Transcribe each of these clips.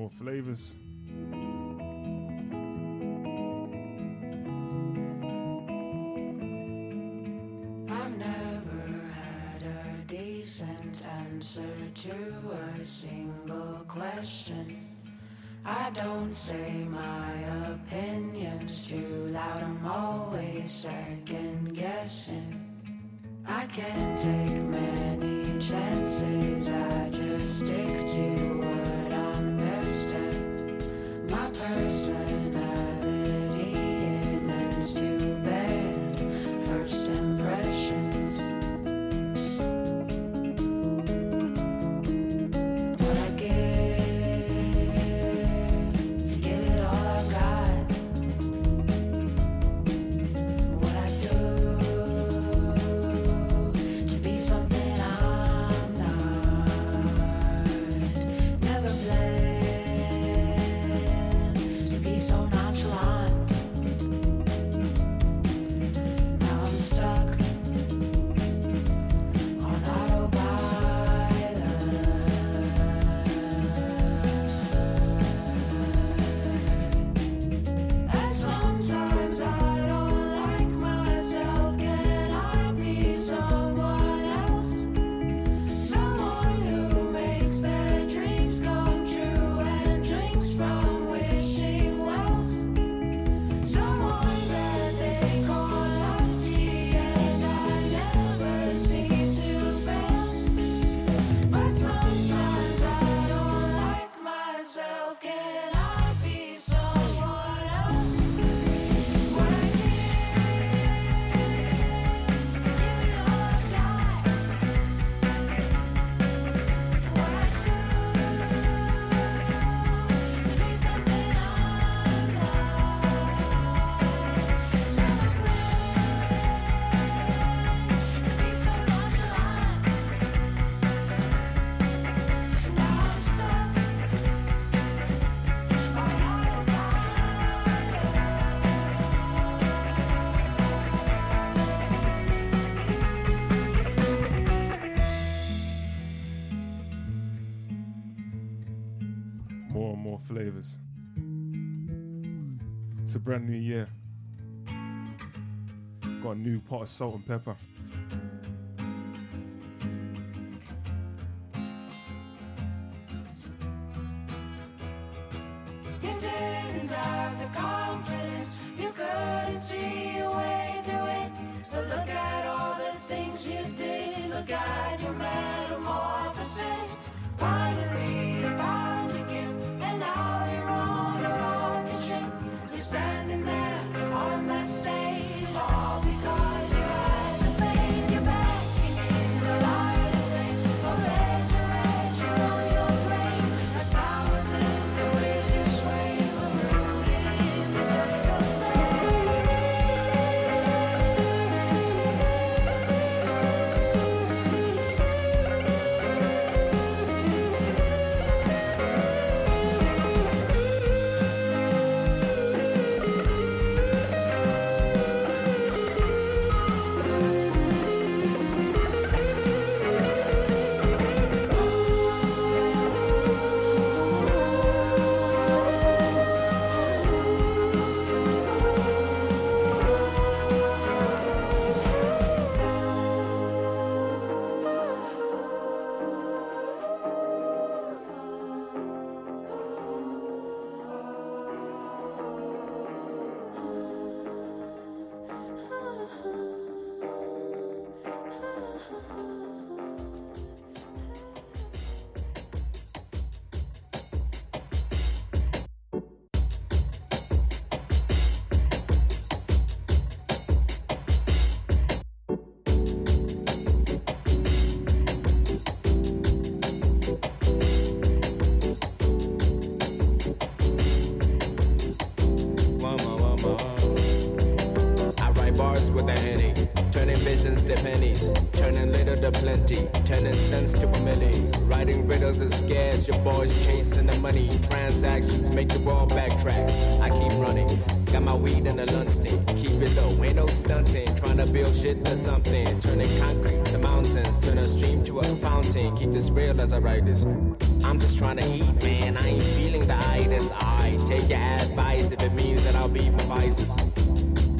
more flavors. I've never had a decent answer to a single question. I don't say my opinions too loud, I'm always second guessing. I can't take many chances, I just stick to what a brand new year. Got a new pot of salt and pepper. Plenty, turning sense to a milli. Writing riddles is scarce, your boys chasing the money. Transactions make the world backtrack. I keep running, got my weed in the Lunston. Keep it low, ain't no stunting. Trying to build shit to something, turning concrete to mountains, turn a stream to a fountain. Keep this real as I write this. I'm just trying to eat, man. I ain't feeling the itis. I take your advice if it means that I'll beat my vices.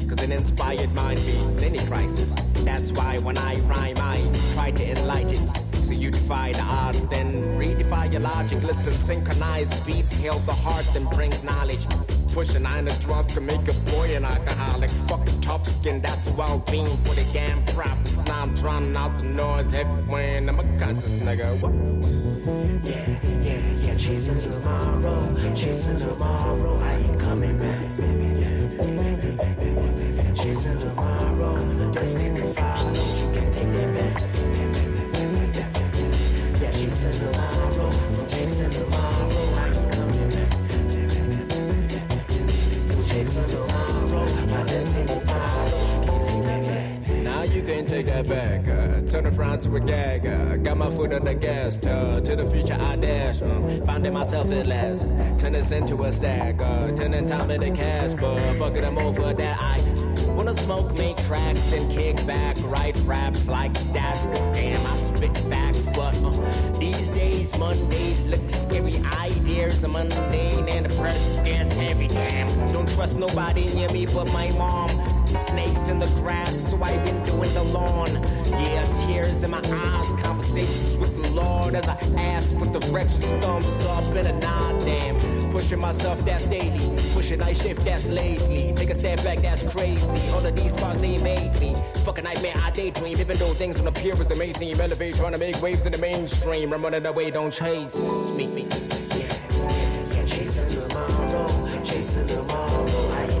Cause an inspired mind beats any crisis. That's why when I rhyme, I try to enlighten. So you defy the odds, then redefy your logic. Listen, synchronized beats heal the heart, then brings knowledge. Push a nine to 12 can make a boy an alcoholic. Fuck a tough skin, that's well being for the damn profits. Now I'm drowning out the noise everywhere, and I'm a conscious nigga. What? Yeah, yeah, yeah, chasing tomorrow, chasing tomorrow, I ain't coming back. Chasing tomorrow, destiny follows, you can take that back. Yeah, chasing tomorrow, chasing tomorrow, I ain't coming back. Still chasing tomorrow, my destiny follows, you can take that back. Now you can take that back. Uh, turn it around to a gag. Uh, got my foot on the gas. Uh, to the future I dash. Uh, finding myself at last. Turn this into a stack. Uh, turning time into cash. But fuck it, I'm over that. I wanna smoke, make tracks, then kick back. Write raps like stats. Cause damn, I spit facts. But uh, these days, Mondays look scary. Ideas are mundane and the pressure gets heavy. Damn, don't trust nobody near me but my mom. Snakes in the grass, so I've been doing the lawn. Yeah, tears in my eyes, conversations with the Lord as I ask for directions. Thumbs up and a nod, damn. Pushing myself, that's daily. Pushing I shift, that's lately. Take a step back, that's crazy. All of these scars, they made me. Fucking nightmare, I daydream. Even though things don't appear as they may seem. Elevate, trying to make waves in the mainstream. I'm running away, don't chase. Me, me. Yeah, chasing tomorrow, chasing tomorrow, I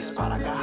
land, I got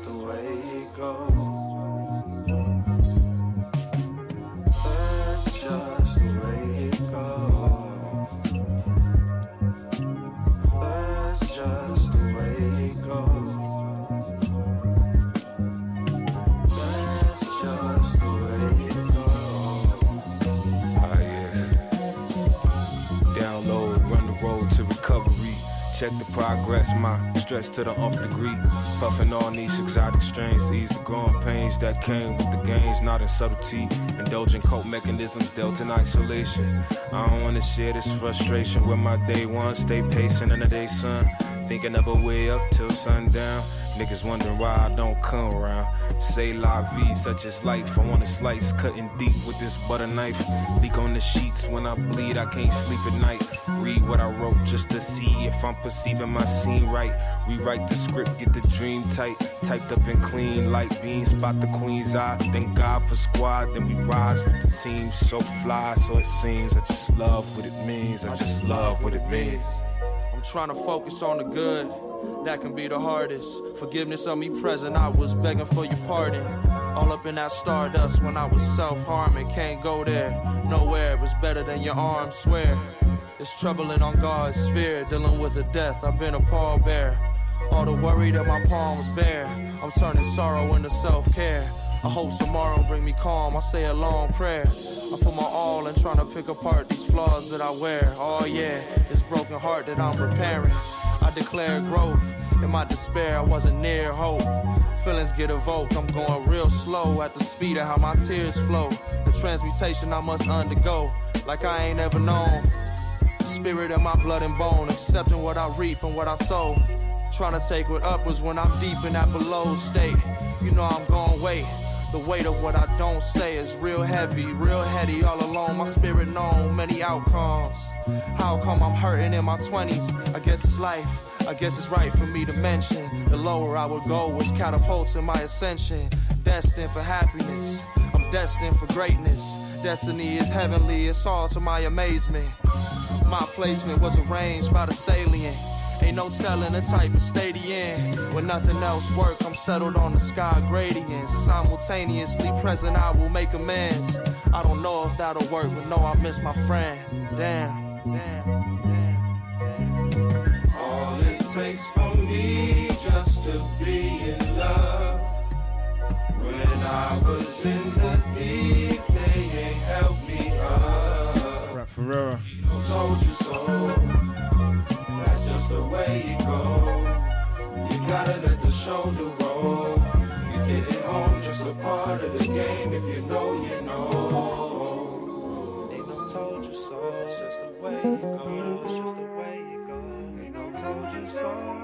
the way it goes. Check the progress, my stress to the off degree. Puffing on these exotic strains, ease the growing pains that came with the gains, not in subtlety. Indulging cope mechanisms dealt in isolation. I don't wanna share this frustration with my day one. Stay patient in the day, sun. Thinking of a way up till sundown. Niggas wondering why I don't come around. Say la vie, such as life. I want to slice, cutting deep with this butter knife. Leak on the sheets when I bleed, I can't sleep at night. Read what I wrote just to see if I'm perceiving my scene right. Rewrite the script, get the dream tight. Typed up and clean, light beam, spot the queen's eye. Thank God for squad, then we rise with the team. So fly, so it seems. I just love what it means. I just love what it means. I'm trying to focus on the good. That can be the hardest. Forgiveness of me present. I was begging for your pardon. All up in that stardust when I was self harming. Can't go there. Nowhere was better than your arms, swear. It's troubling on God's sphere. Dealing with a death. I've been a pallbearer. All the worry that my palms bear. I'm turning sorrow into self care. I hope tomorrow bring me calm. I say a long prayer. I put my all in trying to pick apart these flaws that I wear. Oh yeah, this broken heart that I'm repairing. I declare growth. In my despair, I wasn't near hope. Feelings get evoked. I'm going real slow at the speed of how my tears flow. The transmutation I must undergo, like I ain't ever known. Spirit of my blood and bone, accepting what I reap and what I sow. Trying to take what upwards when I'm deep in that below state. You know I'm gon' wait. The weight of what I don't say is real heavy, real heady all alone. My spirit known many outcomes. How come I'm hurting in my 20s? I guess it's life. I guess it's right for me to mention. The lower I would go was catapulting my ascension. Destined for happiness. I'm destined for greatness. Destiny is heavenly, it's all to my amazement. My placement was arranged by the salient. Ain't no telling the type of state he in. When nothing else work, I'm settled on the sky gradient. Simultaneously present, I will make amends. I don't know if that'll work, but no, I miss my friend. Damn, damn, damn. All it takes for me just to be in love. When I was in the deep, they ain't helped me up. Rap Ferrera. Told you so. That's just the way it go. You gotta let the shoulder roll. He's hitting home, just a part of the game. If you know, you know. Ain't no told you so. It's just the way it goes. It's just the way it goes. Ain't no told you so.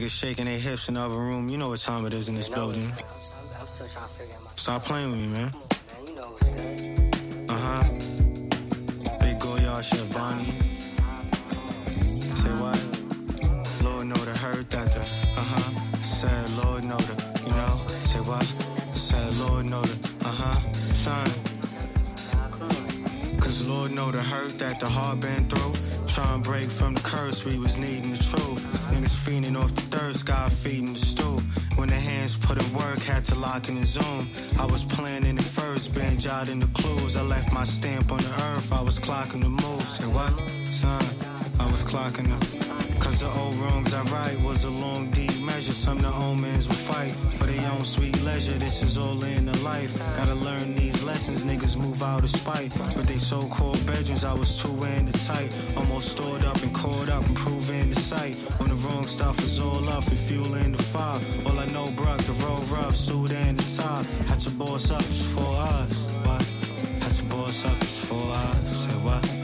Niggas shaking their hips in the other room. You know what time it is in this building. I'm still trying to figure out Stop playing with me, man. my man. You know what's good. Uh huh. Big go, by Chef Donnie. Say what? Lord know the hurt that the, uh-huh. Said Lord know the, you know. Say what? Said Lord know the, uh-huh. Son. Cause Lord know the hurt that the heart been through. Trying to break from the curse, we was needing the truth. Niggas off the thirst, God feeding the stool. When the hands put in work, had to lock in the zoom. I was planning the first, been jotting the clues. I left my stamp on the earth, I was clocking the moves. Say what? Son, I was clocking them. The old wrongs I right was a long deep measure. Some the omens will fight for their own sweet leisure. This is all in the life. Gotta learn these lessons. Niggas move out of spite. But they so called bedrooms, I was too in the tight. Almost stored up and caught up and proving the sight. When the wrong stuff is all up and fueling the fire. All I know, bruh, the road rough, suit and the top. Had to boss up, it's for us. What? Had to boss up, it's for us. Say what?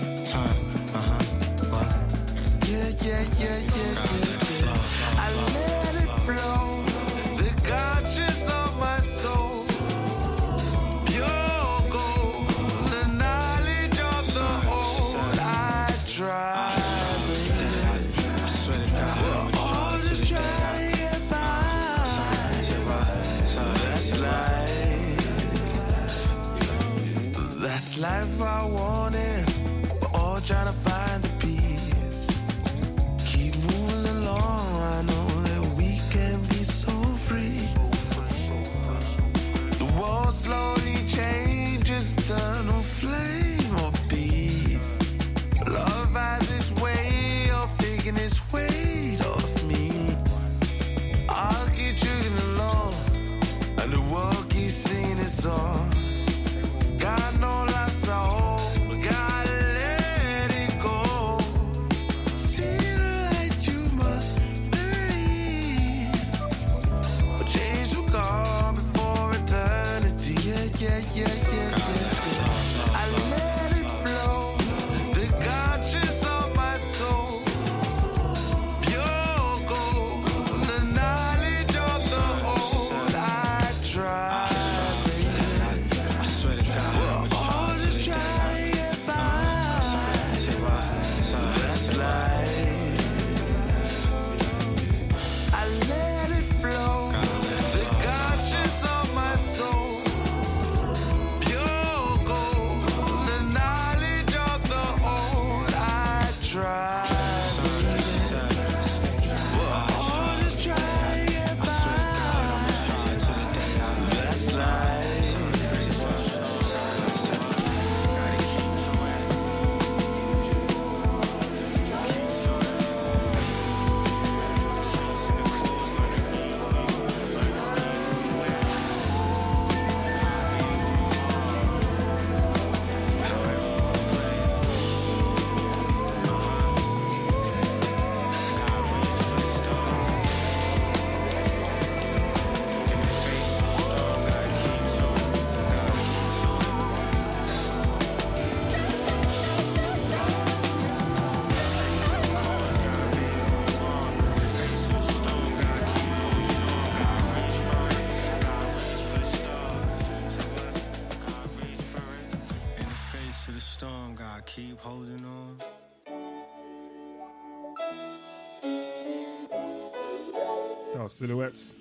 Silhouettes.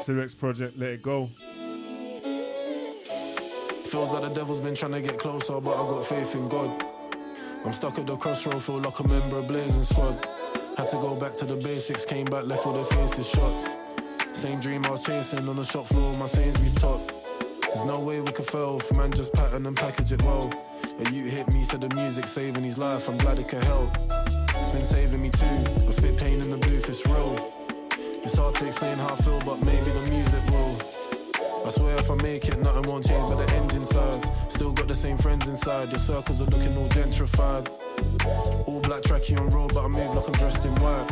Silhouettes project, let it go. Feels like the devil's been trying to get closer, but I got faith in God. I'm stuck at the crossroad, feel like a member of Blazing Squad. Had to go back to the basics, came back left with the faces shot. Same dream I was chasing on the shop floor, my Sainsbury's top. There's no way we could fail, for man just pattern and package it well. A you hit me, said the music saving his life, I'm glad it could help. It's been saving me too, I spit pain in the booth, it's real. It's hard to explain how I feel, but maybe the music will. I swear if I make it, nothing won't change but the engine size. Still got the same friends inside, your circles are looking all gentrified. All black tracky on road, but I move like I'm dressed in white.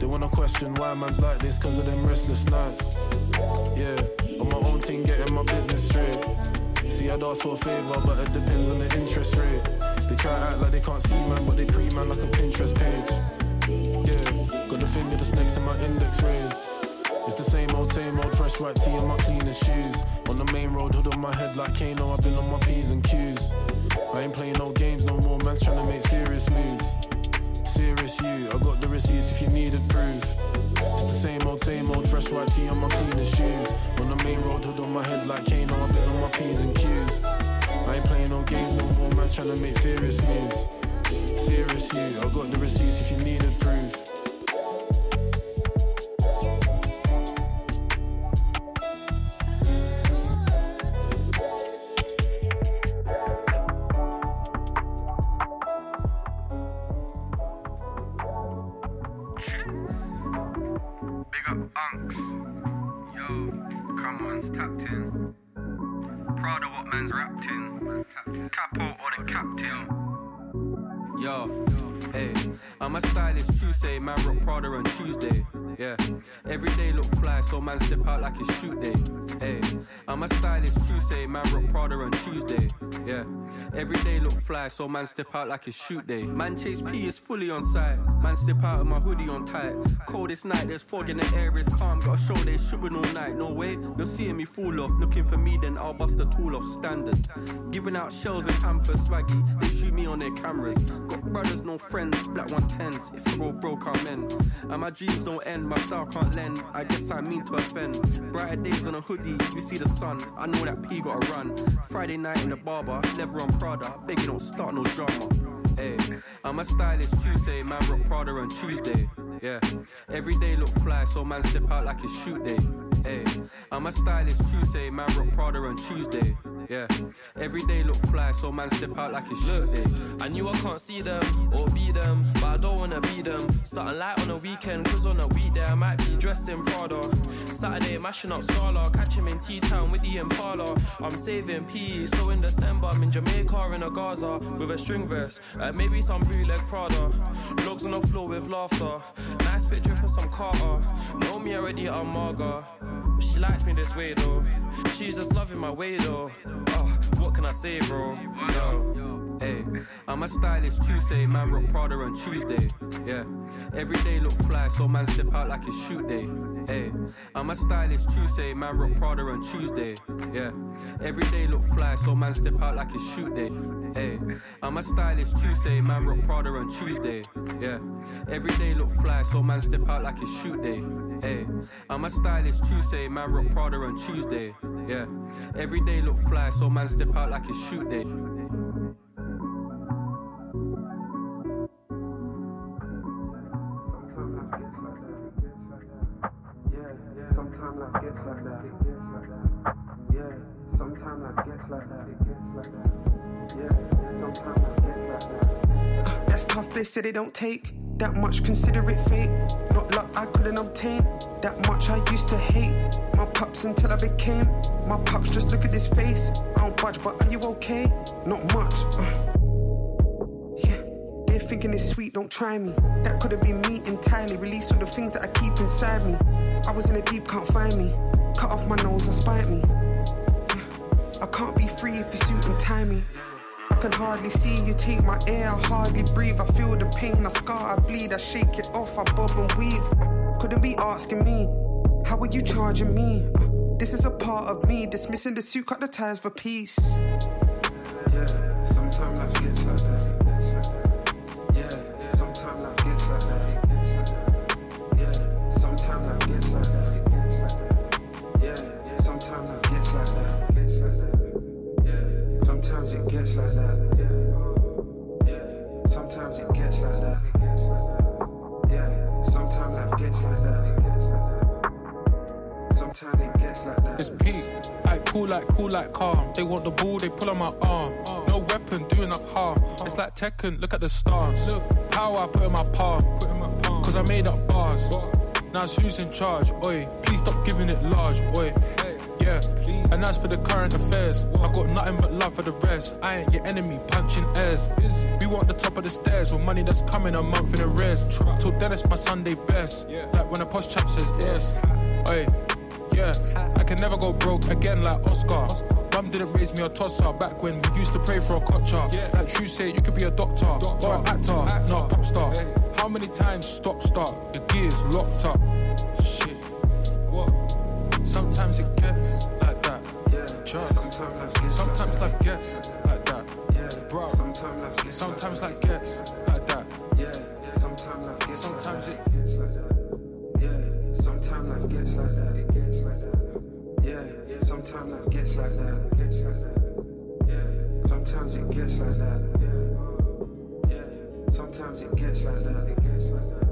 They wanna question why man's like this, cause of them restless nights. Yeah, on my own thing, getting my business straight. See, I'd ask for a favor, but it depends on the interest rate. They try to act like they can't see man, but they pre man like a Pinterest page. Finger that's next to my index raised. It's the same old, same old, fresh white tee and my cleanest shoes. On the main road, hood on my head like Kano, I've been on my P's and Q's. I ain't playing no games no more, man's trying to make serious moves. Serious you, I got the receipts if you needed proof. It's the same old, same old, fresh white tee on my cleanest shoes. On the main road, hood on my head like Kano, I've been on my P's and Q's. I ain't playing no games no more, man's trying to make serious moves. Serious you, I got the receipts if you needed proof. So man step out like it's shoot day. Man chase P is fully on site. Man step out of my hoodie on tight. Coldest night, there's fog in the air, it's calm. Got a show they sugaring all night. No way, you're seeing me fall off. Looking for me, then I'll bust the tool off standard. Giving out shells and pampers swaggy. They shoot me on their cameras. Got brothers, no friends. Black one tens. If I go broke, I'm in. And my dreams don't end. My style can't lend. I guess I mean to offend. Brighter days on a hoodie, you see the sun. I know that P gotta run. Friday night in the barber, leather on Prada. You don't start no drama. Hey, I'm a stylist Tuesday, man rock Prada on Tuesday. Yeah, every day look fly, so man step out like it's shoot day. Hey, I'm a stylist Tuesday, man rock Prada on Tuesday. Yeah, every day look fly, so man step out like it's day. I knew I can't see them or be them, but I don't wanna be them. Something light on a weekend, cause on a weekday I might be dressed in Prada. Saturday mashing up Scala, catch him in T Town with the Impala. I'm saving P, so in December I'm in Jamaica in a Gaza with a string verse, uh, maybe some bootleg Prada. Logs on the floor with laughter, nice fit dripping some Carter. Know me already, I'm Marga. She likes me this way though. She's just loving my way though. Oh, can I say, bro? Yo. Hey, I'm a stylist Tuesday, man rock Prada on Tuesday. Yeah, every day look fly, so man step out like it's shoot day. Hey, I'm a stylist Tuesday, man rock Prada on Tuesday. Yeah, every day look fly, so man step out like it's shoot day. Hey, I'm a stylist Tuesday, man rock Prada on Tuesday. Yeah, every day look fly, so man step out like it's shoot day. Hey, I'm a stylist Tuesday, man rock Prada on Tuesday. Yeah, every day look fly, so man step out like it's shoot day. That's tough, they say they don't take that much, consider it fate. Not luck I couldn't obtain, that much I used to hate. My pups until I became my pups, just look at this face. I don't budge, but are you okay? Not much. uh. Yeah, they're thinking it's sweet, don't try me. That could have been me entirely. Release all the things that I keep inside me. I was in the deep, can't find me. Cut off my nose and spite me. I can't be free if you suit and tie me. I can hardly see you take my air, I hardly breathe. I feel the pain, I scar, I bleed, I shake it off, I bob and weave. Couldn't be asking me, how are you charging me? This is a part of me, dismissing the suit, cut the ties for peace. Yeah, sometimes life gets like that. Sometimes it gets like that. Sometimes it gets like that. It's P. I cool like cool like calm. They want the ball, they pull on my arm. No weapon doing up harm. It's like Tekken, look at the stars. Power I put in my palm. Cause I made up bars. Now it's who's in charge. Oi, please stop giving it large. Oi, yeah. And as for the current affairs, I got nothing but love for the rest. I ain't your enemy, punching airs. We want the top of the stairs with money that's coming a month in arrears. Till then it's my Sunday best. Like when a post chap says yes. Oi, yeah. I can never go broke again like Oscar. Mum didn't raise me a tosser back when we used to pray for a cotcher. Like True say, you could be a doctor, or an actor, not a pop star. How many times stop start? The gears locked up. Shit. What? Sometimes it gets like that. Yeah, Trust. Sometimes life gets like that. Yeah, bro. Sometimes life gets like that. Sometimes life gets Sometimes it gets like that. Yeah, sometimes life gets like that. Yeah, sometimes life gets like that. Gets like that. Yeah, sometimes it gets like that. Yeah, sometimes it gets like that. It gets like that.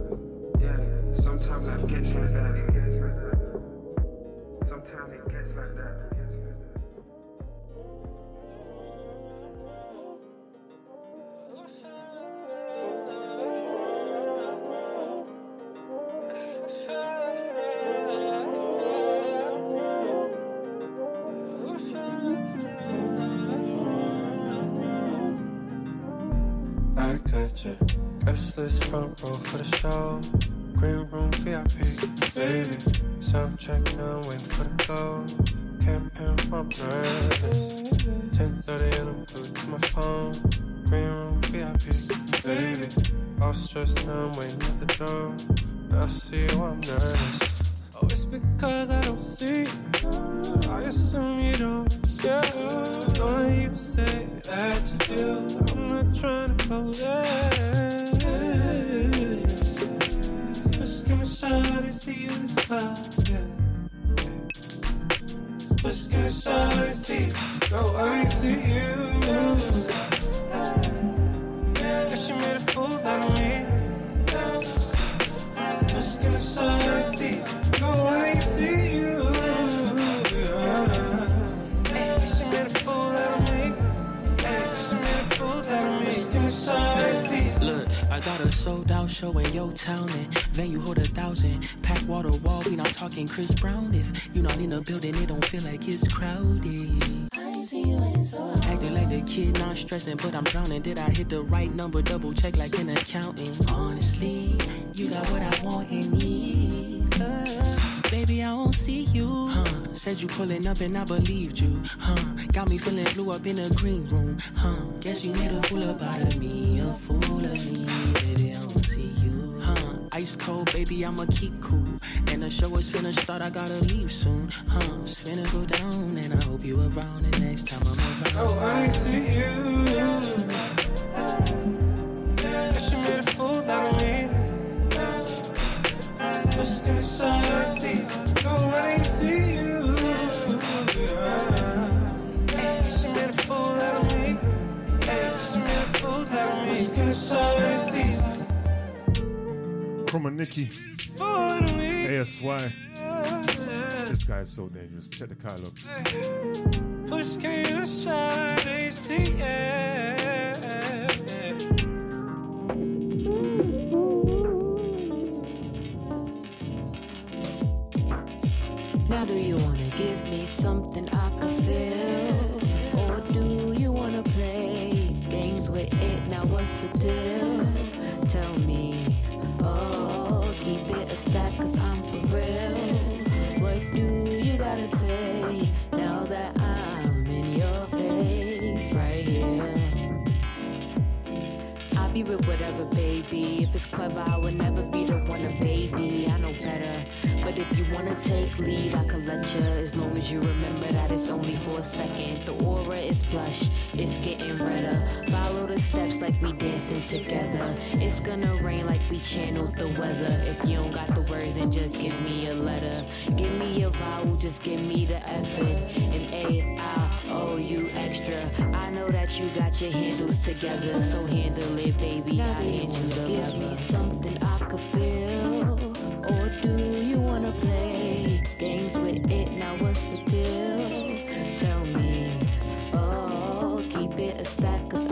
Yeah, sometimes life gets like that. It gets like that. Sometimes. It gets like that. List front row for the show. Green room VIP, baby. Soundtrack now, waiting for the go. Pin my nervous. 10:30 and I'm glued to my phone. Green room VIP, baby. All stressed now, I'm waiting at the door. Now I see you, I'm nervous. Oh, it's because I don't see you. I assume you don't care. Know you say that you do. I'm not trying to go there. Shot and see you in the spot. Yeah. Me a shot see. No, I see you. Yeah, she made a fool out of me. Give me shot see. No, I got a sold out show in your town and venue hold a thousand. Pack water wall, we not talking Chris Brown. If you not in the building, it don't feel like it's crowded. So Acting like the kid, not stressing, but I'm drowning. Did I hit the right number? Double check like an accountant. Honestly, you got what I want and need. Uh, baby, I don't see you. Huh? Said you pulling up and I believed you. Huh? Got me feeling blue up in the green room. Huh? Guess you made a fool up out of me, a fool of me. Ice cold, baby, I'ma keep cool. And the show is finna start, I gotta leave soon. Huh? It's finna go down, and I hope you around the next time I'm around. Oh, I see you. Nikki. ASY. This guy is so dangerous. Check the car catalog. Push came a shot, take lead, I can let you. As long as you remember that it's only for a second. The aura is blush, it's getting redder. Follow the steps like we dancing together. It's gonna rain like we channeled the weather. If you don't got the words, then just give me a letter. Give me a vowel, just give me the effort. And A, I owe you extra. I know that you got your handles together, so handle it, baby. I hand you the Give me something I could feel. Or do you wanna play stack, cause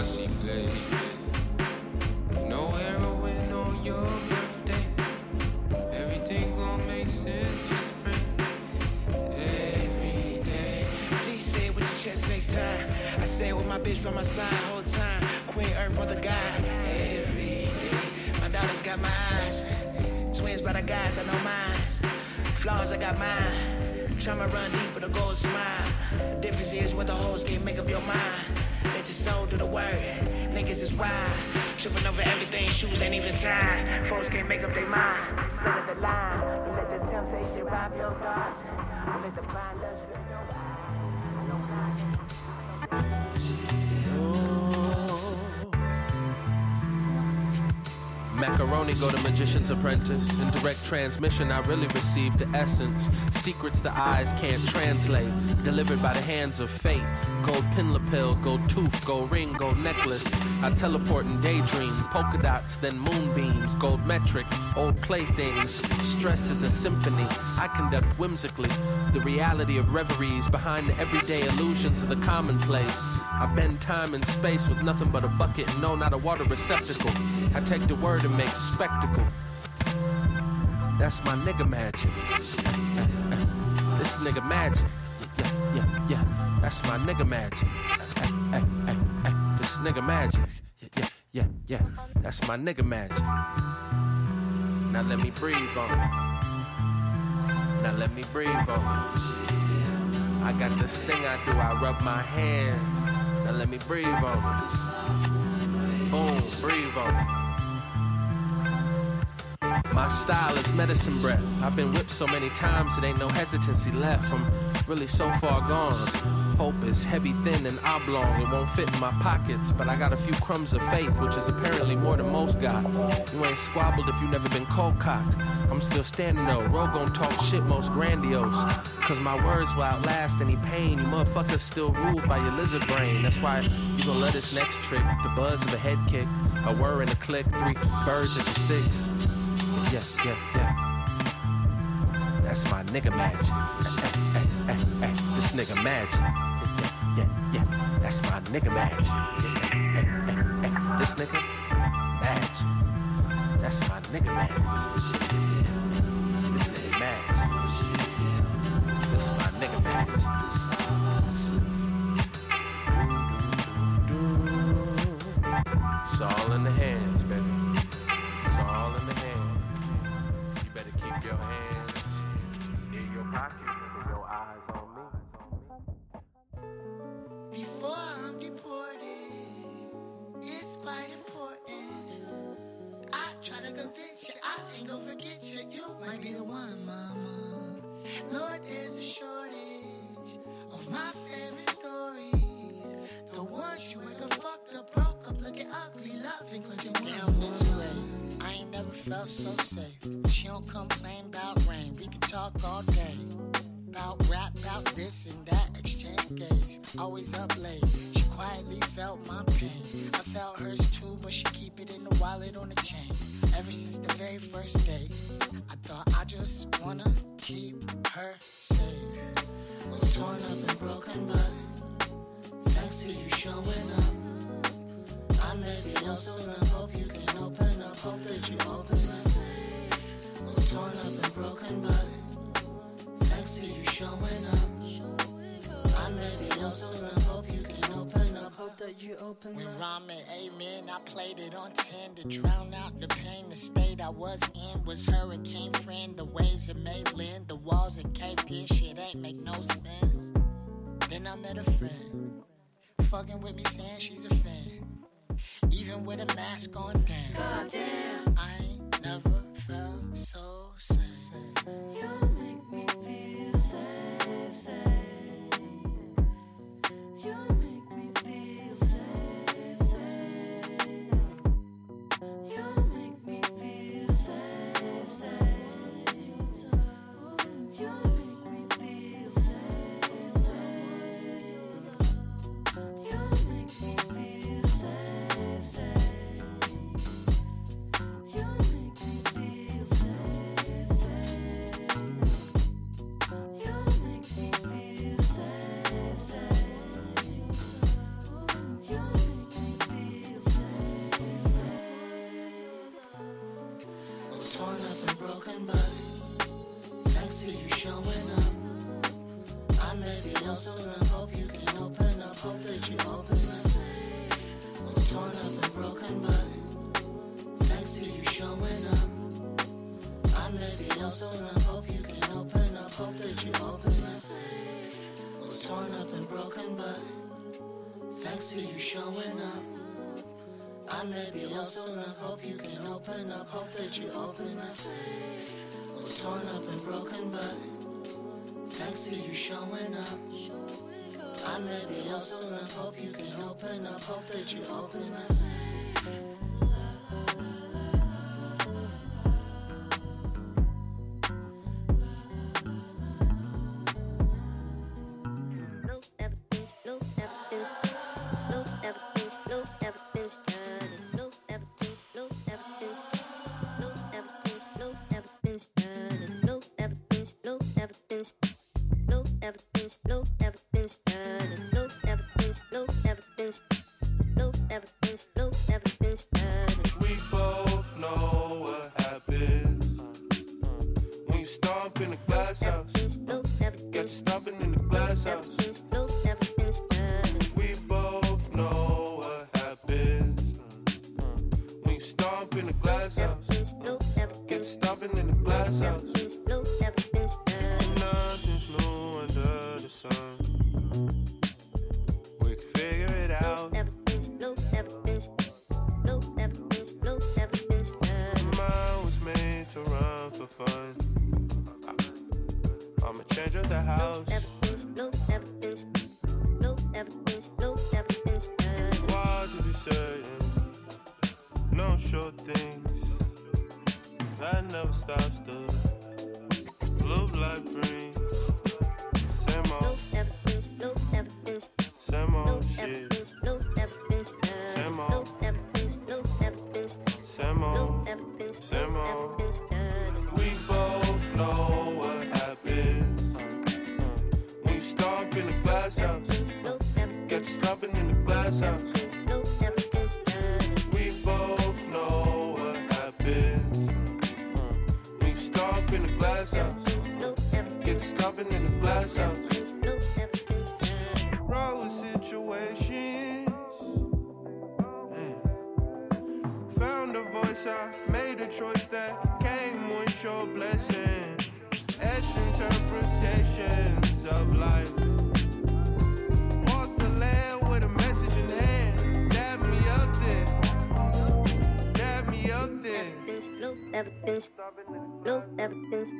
guitar she played. No heroin on your birthday. Everything gon' make sense, just pray. Every day. Please say it with your chest next time. I say it with my bitch by my side whole time. Queen Earth, mother God. Every day. My daughter's got my eyes. Twins by the guys, I know mine. Flaws, I got mine. Tryna run deep, but the goal is mine. Difference is what the hoes can make up your mind soul to the word. Niggas is wild. Tripping over everything, shoes ain't even tied. Folks can't make up their mind. Stuck at the line. Don't let the temptation rob your thoughts. Don't let the blind. Macaroni go to magician's apprentice. In direct transmission, I really received the essence. Secrets the eyes can't translate. Delivered by the hands of fate. Gold pin lapel, gold tooth, gold ring, gold necklace. I teleport and daydream. Polka dots, then moonbeams. Gold metric, old playthings. Stress is a symphony. I conduct whimsically. The reality of reveries behind the everyday illusions of the commonplace. I bend time and space with nothing but a bucket and no, not a water receptacle. I take the word and make spectacle. That's my nigga magic. This nigga magic. Yeah, yeah, yeah. That's my nigga magic. This nigga magic. Yeah, yeah, yeah, yeah. That's my nigga magic. Now let me breathe on it. Now let me breathe on it. I got this thing I do, I rub my hands. Now let me breathe on it. Boom, breathe on it. My style is medicine breath. I've been whipped so many times, it ain't no hesitancy left. I'm really so far gone. Hope is heavy, thin, and oblong. It won't fit in my pockets, but I got a few crumbs of faith, which is apparently more than most got. You ain't squabbled if you never been cold cocked. I'm still standing though. Rogue gon' talk shit most grandiose. Cause my words will outlast any pain. You motherfuckers still ruled by your lizard brain. That's why you gon' let this next trick, the buzz of a head kick, a whir and a click, three birds at your six. Yeah, yeah, yeah. That's my nigga magic. this nigga magic. Yeah, yeah, yeah. That's my nigga magic. Yeah, this nigga magic. That's my nigga magic. This nigga magic. This my nigga magic. It's all in the hands, your hands in your pockets and your eyes on me. Before I'm deported, it's quite important. I try to convince you, I ain't gonna forget you. You might be the one, mama. Lord, there's a shortage of my favorite stories. The ones you wake up fucked up, felt so safe. She don't complain about rain. We can talk all day. About rap, about this and that, exchange gaze. Always up late. She quietly felt my pain. I felt hers too, but she keep it in the wallet on the chain. Ever since the very first day, I thought I just wanna keep her safe. Was torn up and broken, but thanks to you showing up. I may be in love, hope you can open up, hope that you open the safe. Was torn up and broken, but thanks to you showing up. I may be in love, hope you can open up, hope that you open when up. When ramen, amen, I played it on 10 to drown out the pain. The state I was in was hurricane friend. The waves that made land, the walls that caved in, shit ain't make no sense. Then I met a friend, fucking with me saying she's a fan. Even with a mask on, damn. Goddamn. I ain't never felt so safe. Up, hope that you open the safe. Was torn up and broken, but thanks to you showing up. I may be lost love, hope you can open up, hope that you open the safe. myself.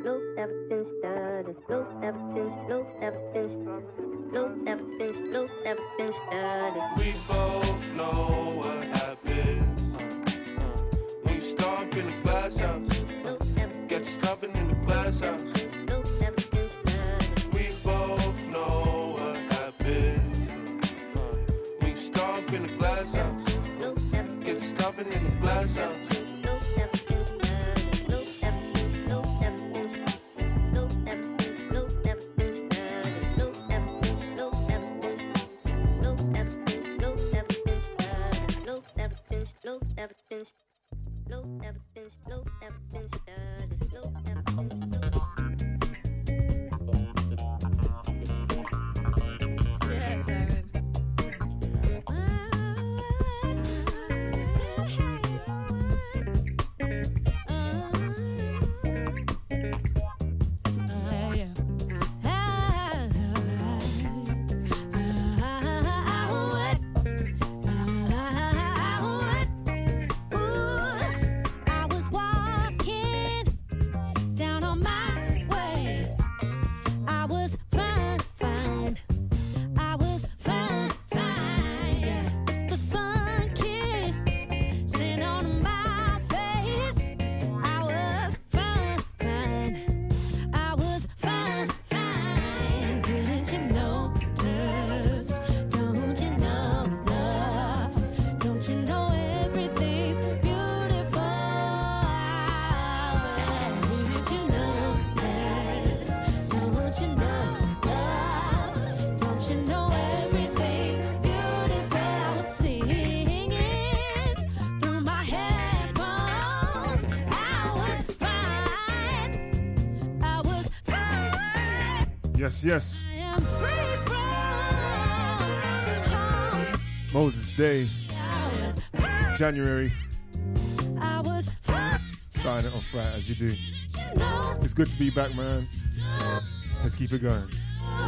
no, never been studies, no, never been, no, never been, no, never been, no, never been studies. Yes, yes. Moses Day, January. Starting it off right as you do. It's good to be back, man. Let's keep it going.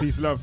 Peace, love.